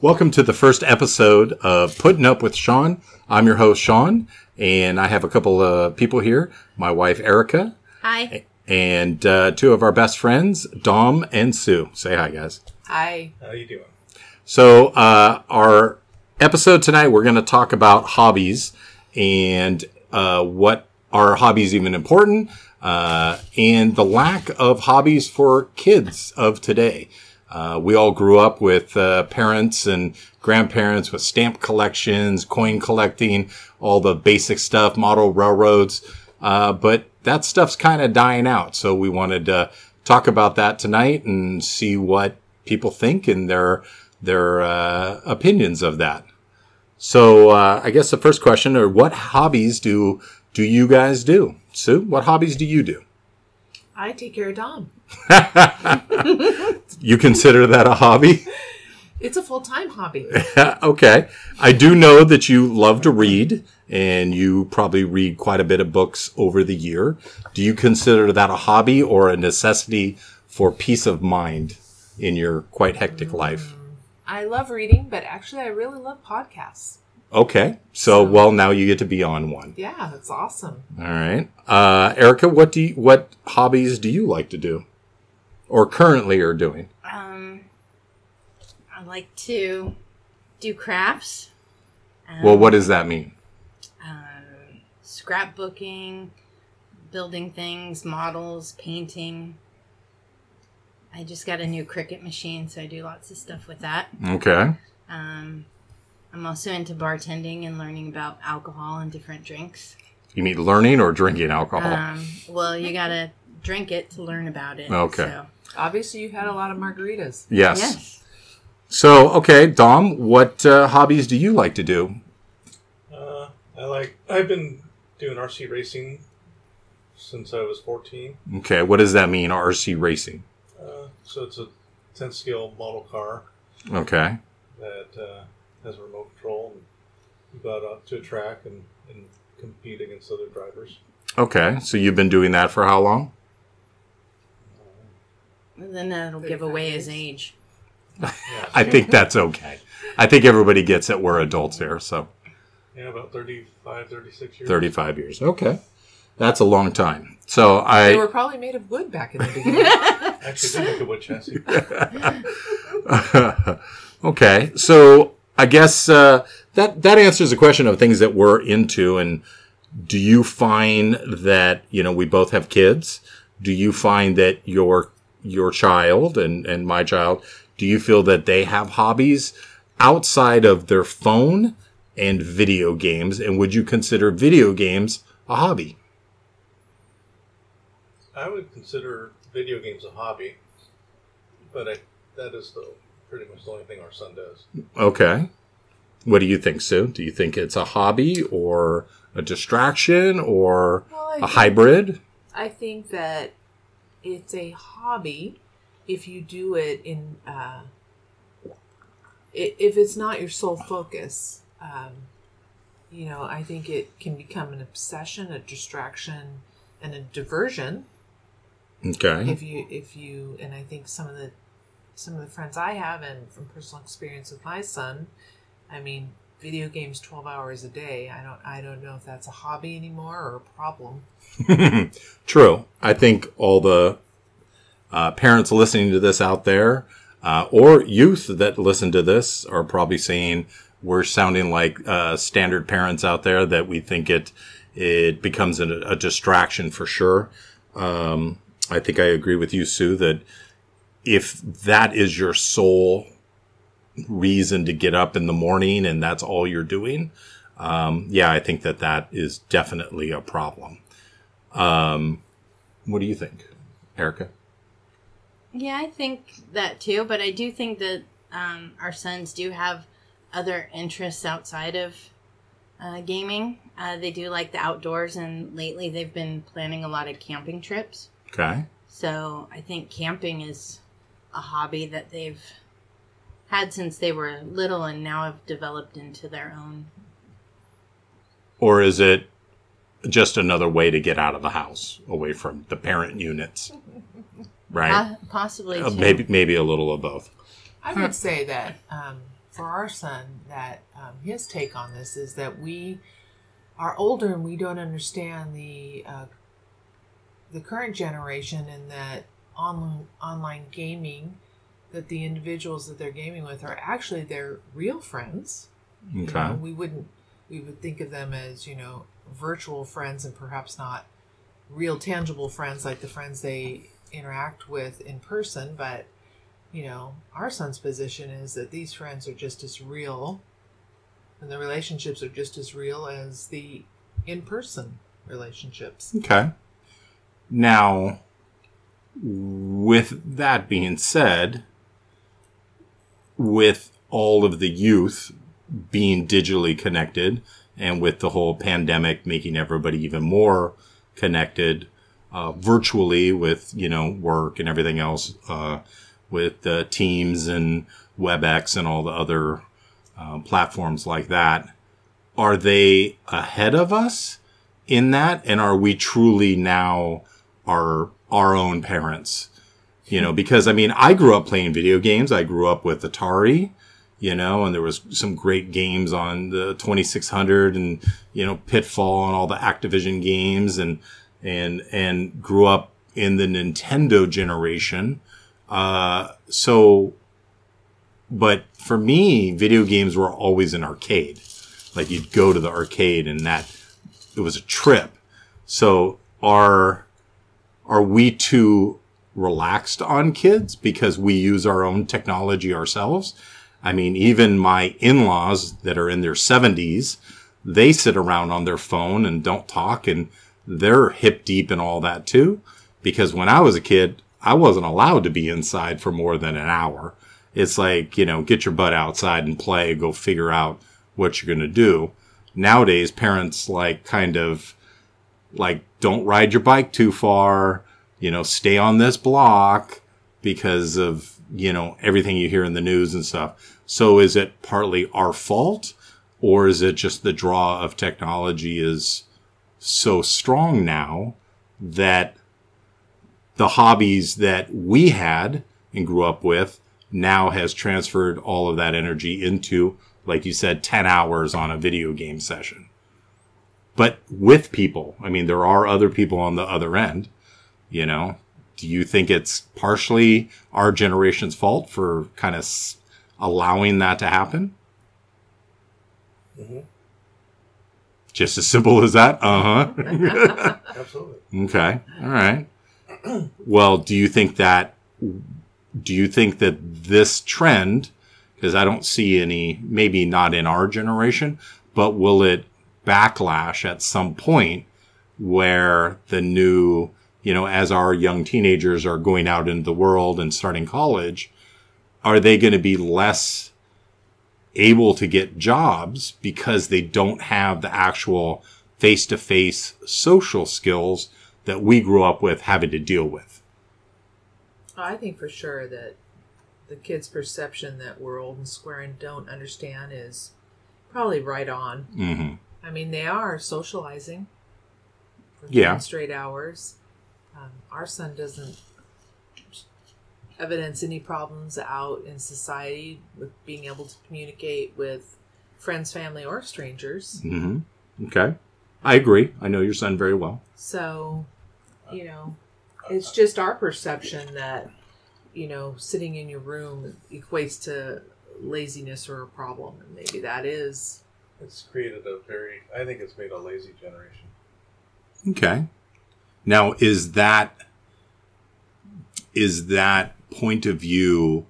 Welcome to the first episode of Putting Up with Sean. I'm your host, Sean, and I have a couple of people here. My wife, Erica, Hi. and uh, two of our best friends, Dom and Sue. Say hi, guys. Hi. How you doing? So, uh, our episode tonight, we're going to talk about hobbies and uh, what are hobbies even important, uh, and the lack of hobbies for kids of today. Uh, we all grew up with uh, parents and grandparents with stamp collections, coin collecting, all the basic stuff, model railroads. Uh, but that stuff's kind of dying out. So we wanted to talk about that tonight and see what people think and their their uh, opinions of that. So uh, I guess the first question are what hobbies do do you guys do? Sue, what hobbies do you do? I take care of Dom. You consider that a hobby? It's a full time hobby. okay. I do know that you love to read and you probably read quite a bit of books over the year. Do you consider that a hobby or a necessity for peace of mind in your quite hectic life? Um, I love reading, but actually, I really love podcasts. Okay. So, well, now you get to be on one. Yeah, that's awesome. All right. Uh, Erica, what do you, what hobbies do you like to do or currently are doing? Um, I like to do crafts. Um, Well, what does that mean? Um, scrapbooking, building things, models, painting. I just got a new Cricut machine, so I do lots of stuff with that. Okay. Um, I'm also into bartending and learning about alcohol and different drinks. You mean learning or drinking alcohol? Um, well, you gotta drink it to learn about it. Okay. so- Obviously, you've had a lot of margaritas. yes. Yes. So, okay, Dom, what uh, hobbies do you like to do? Uh, I like. I've been doing RC racing since I was 14. Okay, what does that mean, RC racing? Uh, so it's a 10 scale model car Okay. that has a remote control, and you go out uh, to a track and, and compete against other drivers. Okay, so you've been doing that for how long? And then that'll give away his age. Yeah, I think that's okay. I think everybody gets it. We're adults here, so yeah, about 35, 36 years. 35 years. Okay. That's a long time. So They were I probably made of wood back in the beginning. Actually, did make a wood chassis. okay. So I guess uh, that that answers the question of things that we're into. And do you find that you know we both have kids? Do you find that your your child and and my child? Do you feel that they have hobbies outside of their phone and video games? And would you consider video games a hobby? I would consider video games a hobby, but I, that is the pretty much the only thing our son does. Okay. What do you think, Sue? Do you think it's a hobby or a distraction or Well, I a think- hybrid? I think that it's a hobby if you do it in uh, if it's not your sole focus. Um, you know, I think it can become an obsession, a distraction, and a diversion Okay. if you if you and I think some of the some of the friends I have and from personal experience with my son, I mean, video games twelve hours a day. I don't I don't know if that's a hobby anymore or a problem. True. I think all the uh, parents listening to this out there, uh, or youth that listen to this, are probably saying we're sounding like uh, standard parents out there that we think it it becomes a, a distraction for sure. Um, I think I agree with you, Sue, that if that is your sole reason to get up in the morning and that's all you're doing, um, yeah, I think that that is definitely a problem. Um, what do you think, Erica? Yeah, I think that too, but I do think that um, our sons do have other interests outside of uh, gaming. Uh, they do like the outdoors, and lately they've been planning a lot of camping trips. Okay. So I think camping is a hobby that they've had since they were little and now have developed into their own. Or is it just another way to get out of the house, away from the parent units? Right. Po- possibly Uh, maybe maybe a little of both. I would say that um, for our son that um, his take on this is that we are older and we don't understand the uh, the current generation and that online online gaming that the individuals that they're gaming with are actually their real friends. You Okay. know, we wouldn't we would think of them as, you know, virtual friends and perhaps not real tangible friends like the friends they interact with in person, but you know, our son's position is that these friends are just as real and the relationships are just as real as the in person relationships. Okay. Now, with that being said, with all of the youth being digitally connected and with the whole pandemic making everybody even more connected uh, virtually with, you know, work and everything else, uh, with Teams and WebEx and all the other uh, platforms like that, are they ahead of us? in that and are we truly now our our own parents you know because i mean i grew up playing video games. I grew up with atari you know and there was some great games on the 2600 and you know pitfall and all the activision games and and and grew up in the nintendo generation. Uh so but for me video games were always an arcade. Like you'd go to the arcade and that it was a trip. So are are we too relaxed on kids because we use our own technology ourselves? I mean, even my in-laws that are in their 70s, they sit around on their phone and don't talk and they're hip deep in all that too. Because when I was a kid, I wasn't allowed to be inside for more than an hour. It's like, you know, get your butt outside and play, go figure out what you're going to do nowadays parents like kind of like don't ride your bike too far you know stay on this block because of you know everything you hear in the news and stuff so is it partly our fault or is it just the draw of technology is so strong now that the hobbies that we had and grew up with now has transferred all of that energy into like you said, 10 hours on a video game session. But with people, I mean, there are other people on the other end, you know. Do you think it's partially our generation's fault for kind of s- allowing that to happen? Mhm. Just as simple as that? Uh huh. Absolutely. Okay. All right. Well, do you think that do you think that this trend because I don't see any maybe not in our generation, but will it backlash at some point where the new, you know, as our young teenagers are going out into the world and starting college, are they going to be less able to get jobs because they don't have the actual face to face social skills that we grew up with having to deal with. I think for sure that the kids' perception that we're old and square and don't understand is probably right on. hmm I mean, they are socializing for Yeah. 10 straight hours. Um, our son doesn't evidence any problems out in society with being able to communicate with friends, family, or strangers. hmm Okay. I agree. I know your son very well. So, you know, it's just our perception that, you know, sitting in your room equates to laziness or a problem. And maybe that is. It's created a very. I think it's made a lazy generation. Okay. Now, is that is that point of view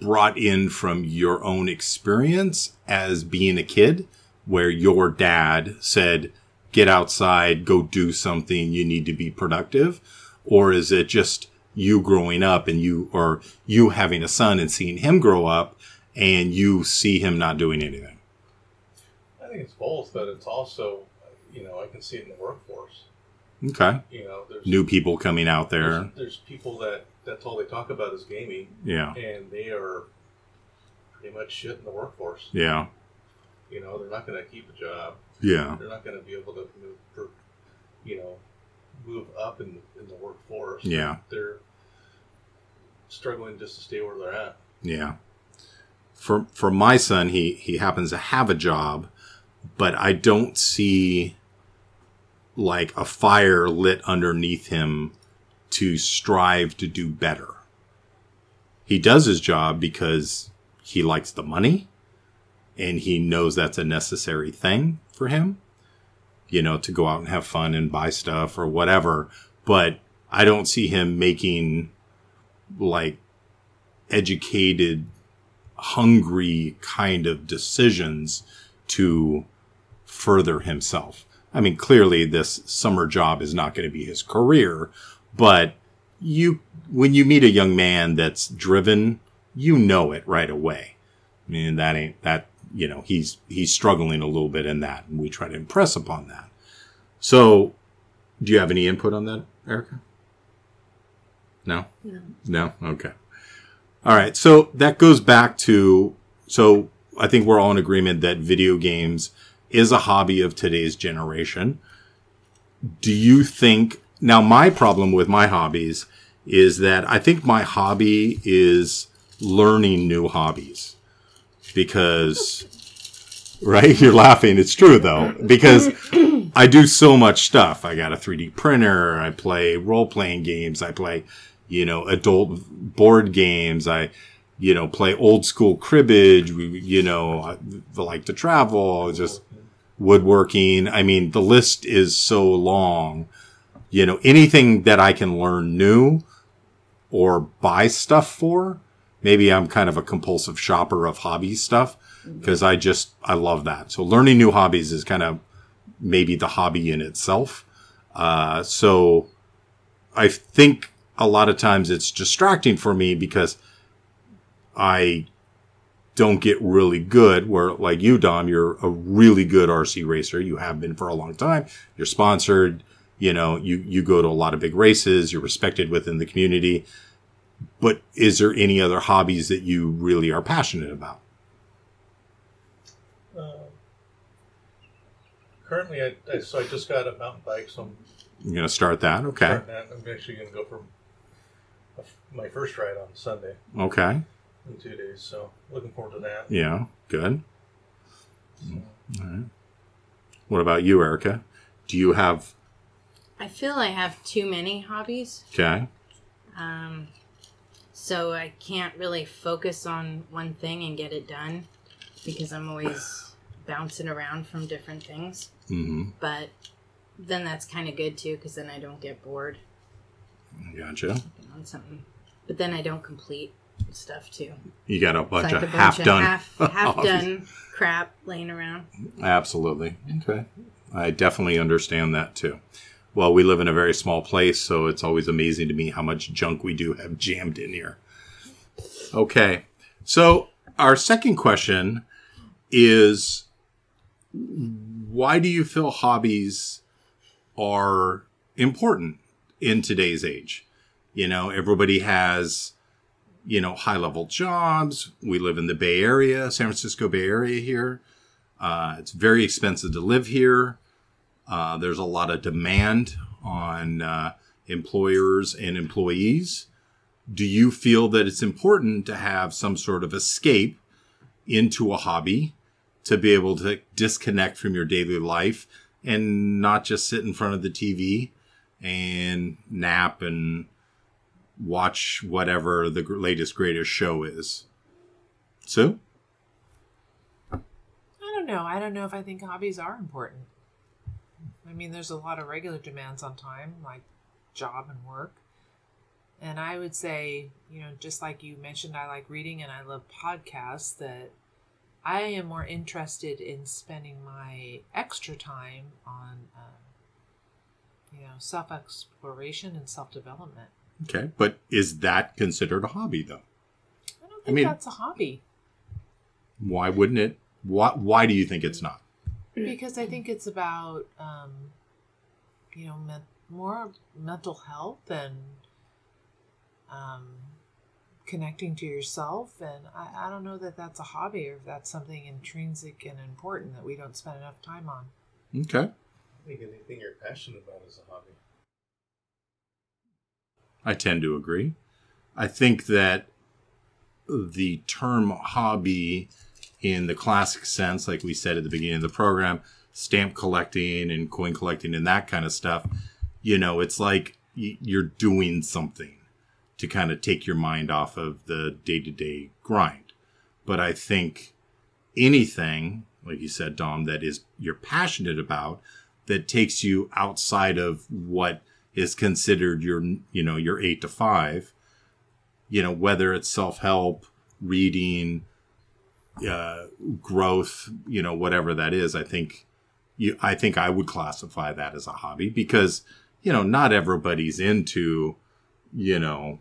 brought in from your own experience as being a kid, where your dad said, "Get outside, go do something. You need to be productive," or is it just you growing up and you or you having a son and seeing him grow up and you see him not doing anything? I think it's both, but it's also, you know, I can see it in the workforce. Okay. You know, there's New people coming out there. There's, there's people that that's all they talk about is gaming, Yeah. and they are pretty much shit in the workforce. Yeah. You know, they're not going to keep a job. Yeah. They're not going to be able to move, per, you know, move up in in the workforce. Yeah. they're struggling just to stay where they're at. Yeah. For for my son, he he happens to have a job, but I don't see like a fire lit underneath him to strive to do better. He does his job because he likes the money and he knows that's a necessary thing for him, you know, to go out and have fun and buy stuff or whatever. But I don't see him making like educated, hungry kind of decisions to further himself. I mean, clearly this summer job is not going to be his career, but you, when you meet a young man that's driven, you know it right away. I mean, that ain't, that, you know, he's, he's struggling a little bit in that and we try to impress upon that. So do you have any input on that, Erica? No? No. No? Okay. All right. So that goes back to, so I think we're all in agreement that video games is a hobby of today's generation. Do you think, now my problem with my hobbies is that I think my hobby is learning new hobbies because, right? You're laughing. It's true though, because I do so much stuff. I got a 3D printer. I play role playing games. I play, you know, adult board games. I, you know, play old school cribbage. We, you know, I like to travel, just woodworking. I mean, the list is so long. You know, anything that I can learn new or buy stuff for. Maybe I'm kind of a compulsive shopper of hobby stuff because I just, I love that. So learning new hobbies is kind of maybe the hobby in itself. Uh, so I think a lot of times it's distracting for me because I don't get really good where like you, Dom, you're a really good RC racer. You have been for a long time. You're sponsored. You know, you, you go to a lot of big races. You're respected within the community. But is there any other hobbies that you really are passionate about? Uh, currently, I, I so I just got a mountain bike, so I'm You're going to start that? Okay. that. I'm actually going to go for my first ride on Sunday Okay. in two days. So looking forward to that. Yeah. Good. All right. What about you, Erica? Do you have, I feel I have too many hobbies. okay. Um, so I can't really focus on one thing and get it done because I'm always bouncing around from different things. Mm-hmm. But then that's kind of good too because then I don't get bored. Gotcha. On something. But then I don't complete stuff too. You got a bunch like of a half bunch done. half, half done crap laying around. Absolutely. Okay. I definitely understand that too. Well, we live in a very small place, so it's always amazing to me how much junk we do have jammed in here. Okay. So, our second question is why do you feel hobbies are important in today's age? You know, everybody has you know, high level jobs. We live in the Bay Area, San Francisco Bay Area here. Uh, it's very expensive to live here. Uh, there's a lot of demand on uh, employers and employees. Do you feel that it's important to have some sort of escape into a hobby to be able to disconnect from your daily life and not just sit in front of the TV and nap and watch whatever the latest greatest show is. Sue? I don't know. I don't know if I think hobbies are important. I mean, there's a lot of regular demands on time, like job and work. And I would say, you know, just like you mentioned, I like reading and I love podcasts, that I am more interested in spending my extra time on, um, you know, self exploration and self development. Okay, but is that considered a hobby though? I don't think mean- that's a hobby Why wouldn't it? Why, why do you think it's not? because I think it's about, um, you know, men- more mental health and um, connecting to yourself. And I, I don't know that that's a hobby or if that's something intrinsic and important that we don't spend enough time on. Okay. I think anything you're passionate about is a hobby. I tend to agree. I think that the term hobby in the classic sense, like we said at the beginning of the program, stamp collecting and coin collecting and that kind of stuff, you know, it's like you're doing something to kind of take your mind off of the day to day grind. But I think anything, like you said, Dom, that is you're passionate about, that takes you outside of what is considered your, you know, your eight to five, you know, whether it's self help, reading, uh, growth, you know, whatever that is, I think you, I think I would classify that as a hobby because, you know, not everybody's into, you know,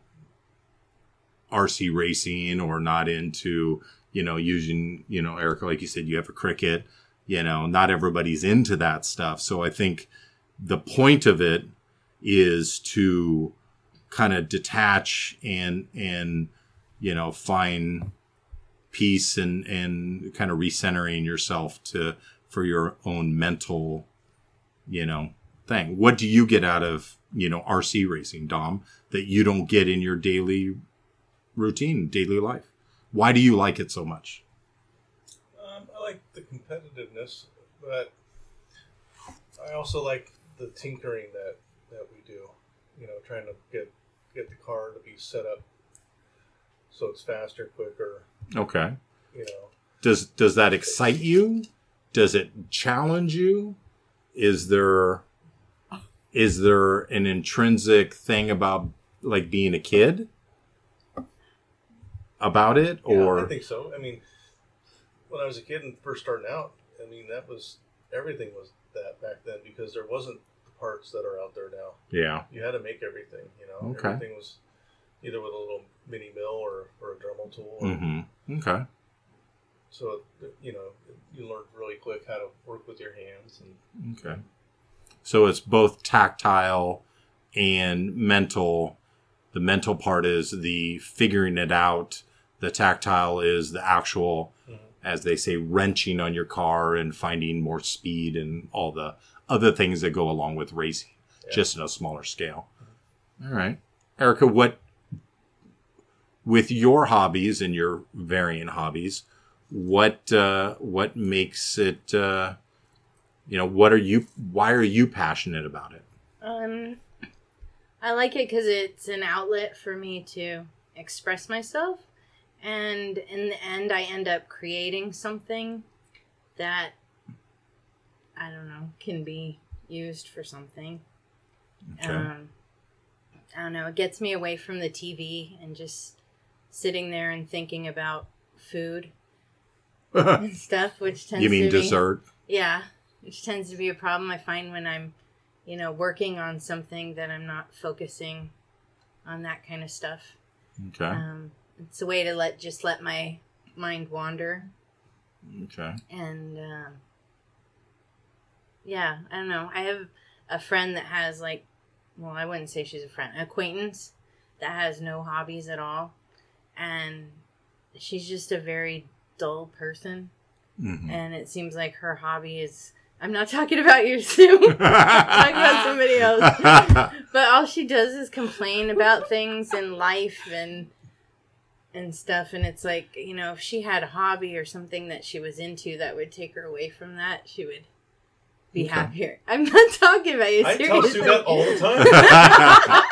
RC racing or not into, you know, using, you know, Erica, like you said, you have a Cricut, you know, not everybody's into that stuff. So I think the point of it is to kind of detach and, and, you know, find peace and, and kind of recentering yourself to, for your own mental, you know, thing. What do you get out of, you know, RC racing, Dom, that you don't get in your daily routine, daily life? Why do you like it so much? Um, I like the competitiveness, but I also like the tinkering that. You know, trying to get get the car to be set up so it's faster, quicker. Okay. You know, Does does that excite you? Does it challenge you? Is there is there an intrinsic thing about like being a kid about it Yeah, or I think so. I mean, when I was a kid and first starting out, I mean that was everything was that back then because there wasn't parts that are out there now. yeah. You had to make everything. You know, Okay. everything was either with a little mini mill or, or a Dremel tool. Mhm. Okay. So you know, you learned really quick how to work with your hands and Okay. So it's both tactile and mental. The mental part is the figuring it out. The tactile is the actual, Mhm. as they say, wrenching on your car and finding more speed and all the other things that go along with racing, Yeah. just in a smaller scale. All right. Erica, what, with your hobbies and your varying hobbies, what, uh, what makes it, uh, you know what are you why are you passionate about it Um, I like it because it's an outlet for me to express myself, and in the end, I end up creating something that I don't know can be used for something. okay Um, I don't know. It gets me away from the TV and just sitting there and thinking about food and stuff, which tends you mean to be dessert yeah, which tends to be a problem I find when I'm, you know, working on something that I'm not focusing on that kind of stuff. okay Um, it's a way to let just let my mind wander okay and um, yeah, I don't know. I have a friend that has like, well, I wouldn't say she's a friend, an acquaintance that has no hobbies at all, and she's just a very dull person. Mhm. and it seems like her hobby is I'm not talking about you, Sue. I'm talking about somebody else. But all she does is complain about things in life and and stuff and it's like, you know, if she had a hobby or something that she was into that would take her away from that, she would be Okay. happier. I'm not talking about you I tell seriously. Sue that all the time.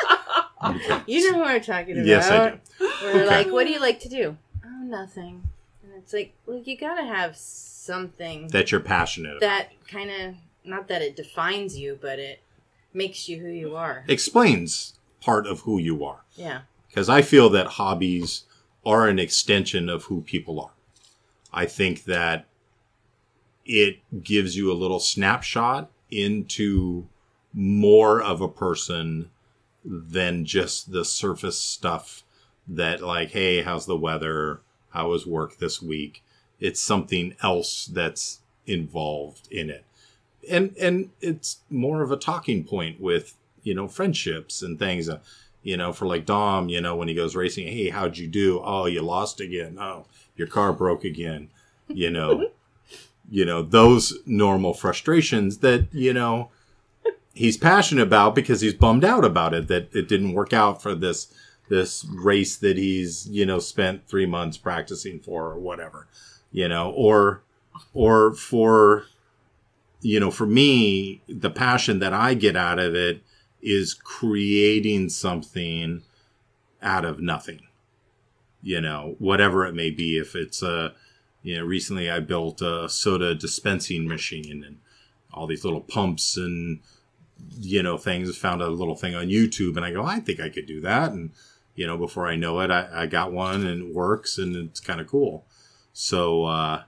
You know what I'm talking about. yes i do We're Okay. like, what do you like to do? Oh, nothing. And it's like, well, you gotta have something that you're passionate about that kind of not that it defines you, but it makes you who you are. explains part of who you are Yeah. because i feel that hobbies are an extension of who people are i think that it gives you a little snapshot into more of a person than just the surface stuff that like hey how's the weather? How was work this week? It's something else that's involved in it. And and it's more of a talking point with you know friendships and things uh, you know for like dom you know when he goes racing hey how'd you do? Oh you lost again. Oh your car broke again you know you know those normal frustrations that you know he's passionate about because he's bummed out about it that it didn't work out for this this race that he's you know spent three months practicing for or whatever you know or or for you know for me the passion that i get out of it is creating something out of nothing you know whatever it may be. If it's a you know recently i built a soda dispensing machine and all these little pumps and you know things found a little thing on youtube and i go i think i could do that. And you know before i know it i, I got one and it works and it's kind of cool. So uh,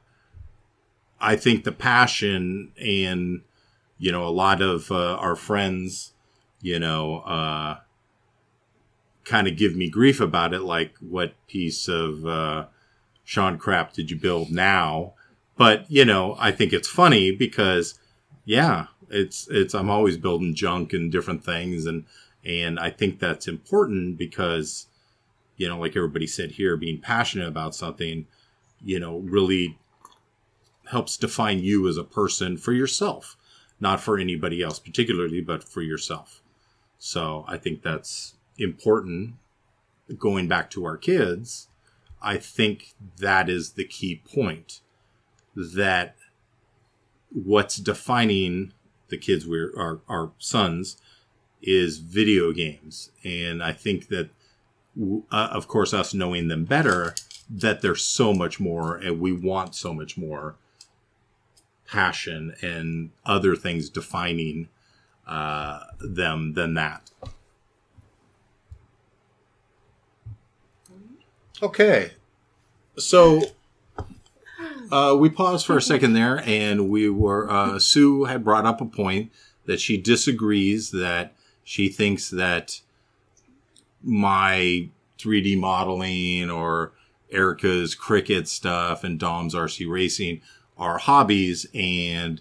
i think the passion and you know a lot of uh, our friends you know uh, kind of give me grief about it like what piece of uh, sean crap did you build now? But you know i think it's funny because yeah it's it's i'm always building junk and different things and and i think that's important because you know like everybody said here being passionate about something you know really helps define you as a person for yourself not for anybody else particularly but for yourself. So i think that's important. Going back to our kids i think that is the key point that what's defining the kids we're our, our sons is video games. And i think that uh, of course us knowing them better that there's so much more and we want so much more passion and other things defining uh, them than that okay so uh, we paused for a second there, and we were. Uh, Sue had brought up a point that she disagrees that she thinks that my 3D modeling or Erica's Cricut stuff and Dom's RC racing are hobbies, and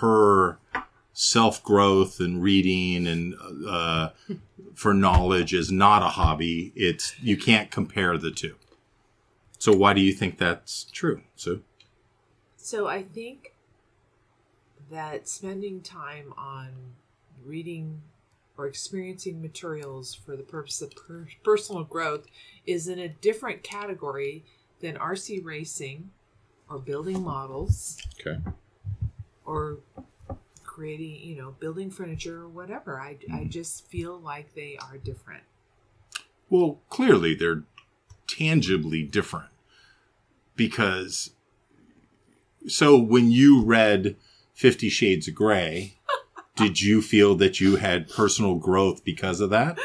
her self growth and reading and uh, for knowledge is not a hobby. It's you can't compare the two. So why do you think that's true, Sue? So I think that spending time on reading or experiencing materials for the purpose of per- personal growth is in a different category than RC racing or building models Okay. or creating, you know, building furniture or whatever. I, I mm-hmm. just feel like they are different. Well, clearly they're tangibly different because so when you read 50 shades of gray did you feel that you had personal growth because of that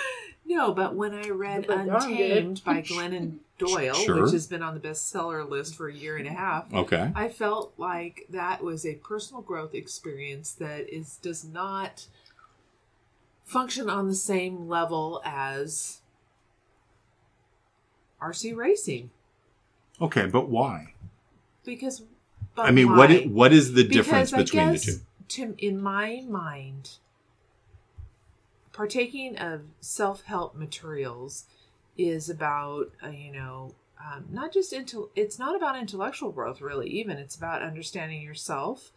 No, but when I read But Dom did. Untamed by Glennon Doyle, Sure. which has been on the bestseller list for a year and a half, okay. I felt like that was a personal growth experience that is does not function on the same level as RC racing. Okay but why? Because but i mean why? what what is the difference Because between the two? To, in my mind, partaking of self help materials is about uh, you know um, not just into it's not about intellectual growth really even it's about understanding yourself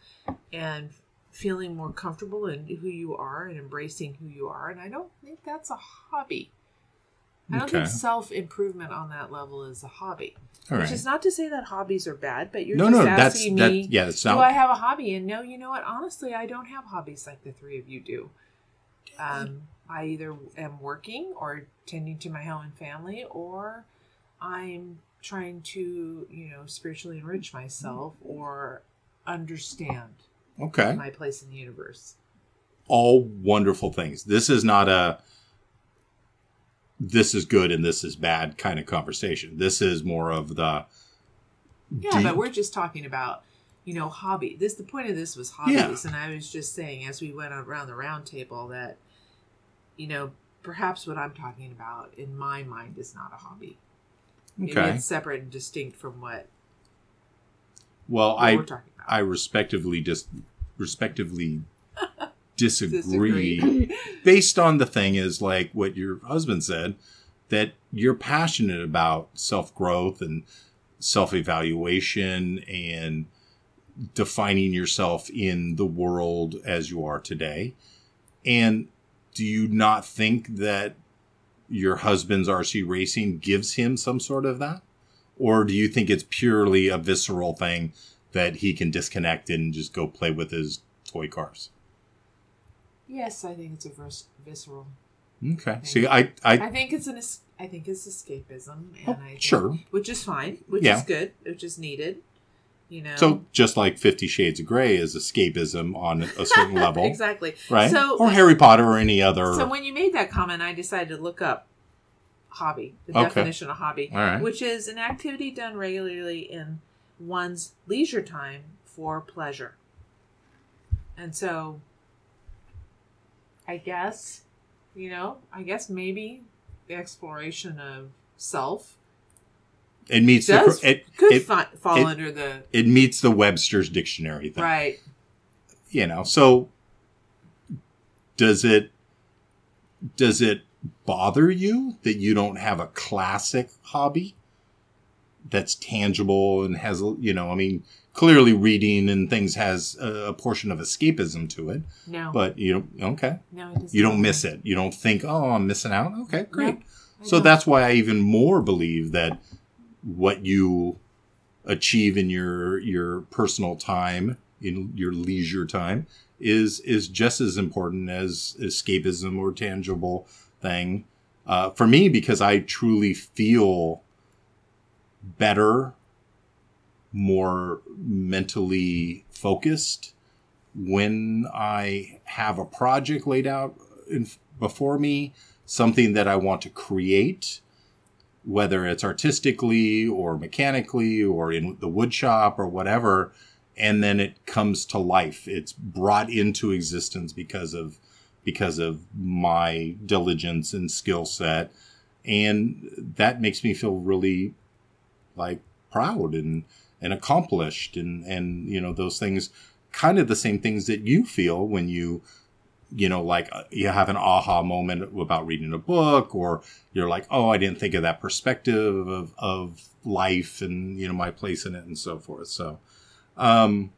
and feeling more comfortable in who you are and embracing who you are and i don't think that's a hobby i don't Okay. think self improvement on that level is a hobby all which right is not to say that hobbies are bad but you're no just no that's asking that me yeah it's do I have a hobby? And no, you know what? Honestly, I don't have hobbies like the three of you do. Um, I either am working or tending to my home and family, or I'm trying to, you know, spiritually enrich myself or understand okay my place in the universe. all wonderful things this is not a this is good and this is bad kind of conversation this is more of the Yeah, do- but we're just talking about, you know, hobby. This the point of this was hobbies, and I was just saying as we went around the round table that, you know, perhaps what I'm talking about in my mind is not a hobby. Maybe okay it's separate and distinct from what, well what i we're talking about. I respectively just respectively disagree, Disagree. based on the thing is like what your husband said that you're passionate about self growth and self evaluation and defining yourself in the world as you are today. And do you not think that your husband's RC racing gives him some sort of that? Or do you think it's purely a visceral thing that he can disconnect and just go play with his toy cars? Yes, I think it's a vers- visceral. Okay. See, I, I, I think it's an. Es- I think it's escapism, and Oh, I think- sure. which is fine, which Yeah. is good, which is needed. You know. so just like Fifty Shades of Grey is escapism on a certain level, exactly. right? So or Harry Potter or any other. So when you made that comment, I decided to look up hobby, the Okay. definition of hobby, right. which is an activity done regularly in one's leisure time for pleasure. And so, I guess, you know, I guess maybe the exploration of self it meets does the it, could it, fi- fall it- under the it meets the Webster's dictionary thing. right. you know so does it does it bother you that you don't have a classic hobby that's tangible and has you know i mean clearly reading and things has a, a portion of escapism to it No, but you know okay no, it doesn't. you don't miss it you don't think oh i'm missing out okay great so don't. that's why I even more believe that what you achieve in your your personal time, in your leisure time, is is just as important as escapism or tangible thing. Uh, for me because I truly feel better, more mentally focused when I have a project laid out in, before me something that I want to create, whether it's artistically or mechanically or in the wood shop or whatever, and then it comes to life. It's brought into existence because of because of my diligence and skill set. And that makes me feel really like proud and and accomplished and and you know those things kind of the same things that you feel when you you know, like uh, you have an aha moment about reading a book, or you're like, oh, I didn't think of that perspective of, of life and, you know, my place in it and so forth. So, um,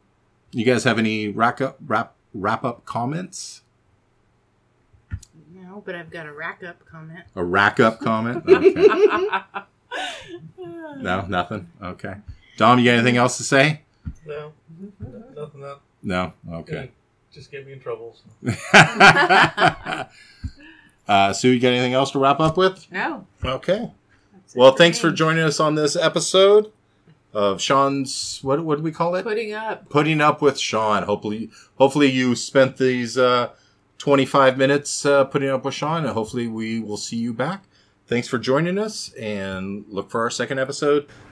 you guys have any rack up, wrap, wrap up comments? No, but I've got a rack up comment. A rack up comment? Okay. no, nothing. Okay. Dom, you got anything else to say? No, nothing that No. Okay. Just get me in trouble. So. uh, Sue, you got anything else to wrap up with? no. Okay. that's it Well, thanks for joining us on this episode of Sean's what what do we call it? putting up. Putting up with Sean. Hopefully, hopefully you spent these uh, twenty five minutes uh, putting up with Sean, and hopefully we will see you back. Thanks for joining us, and look for our second episode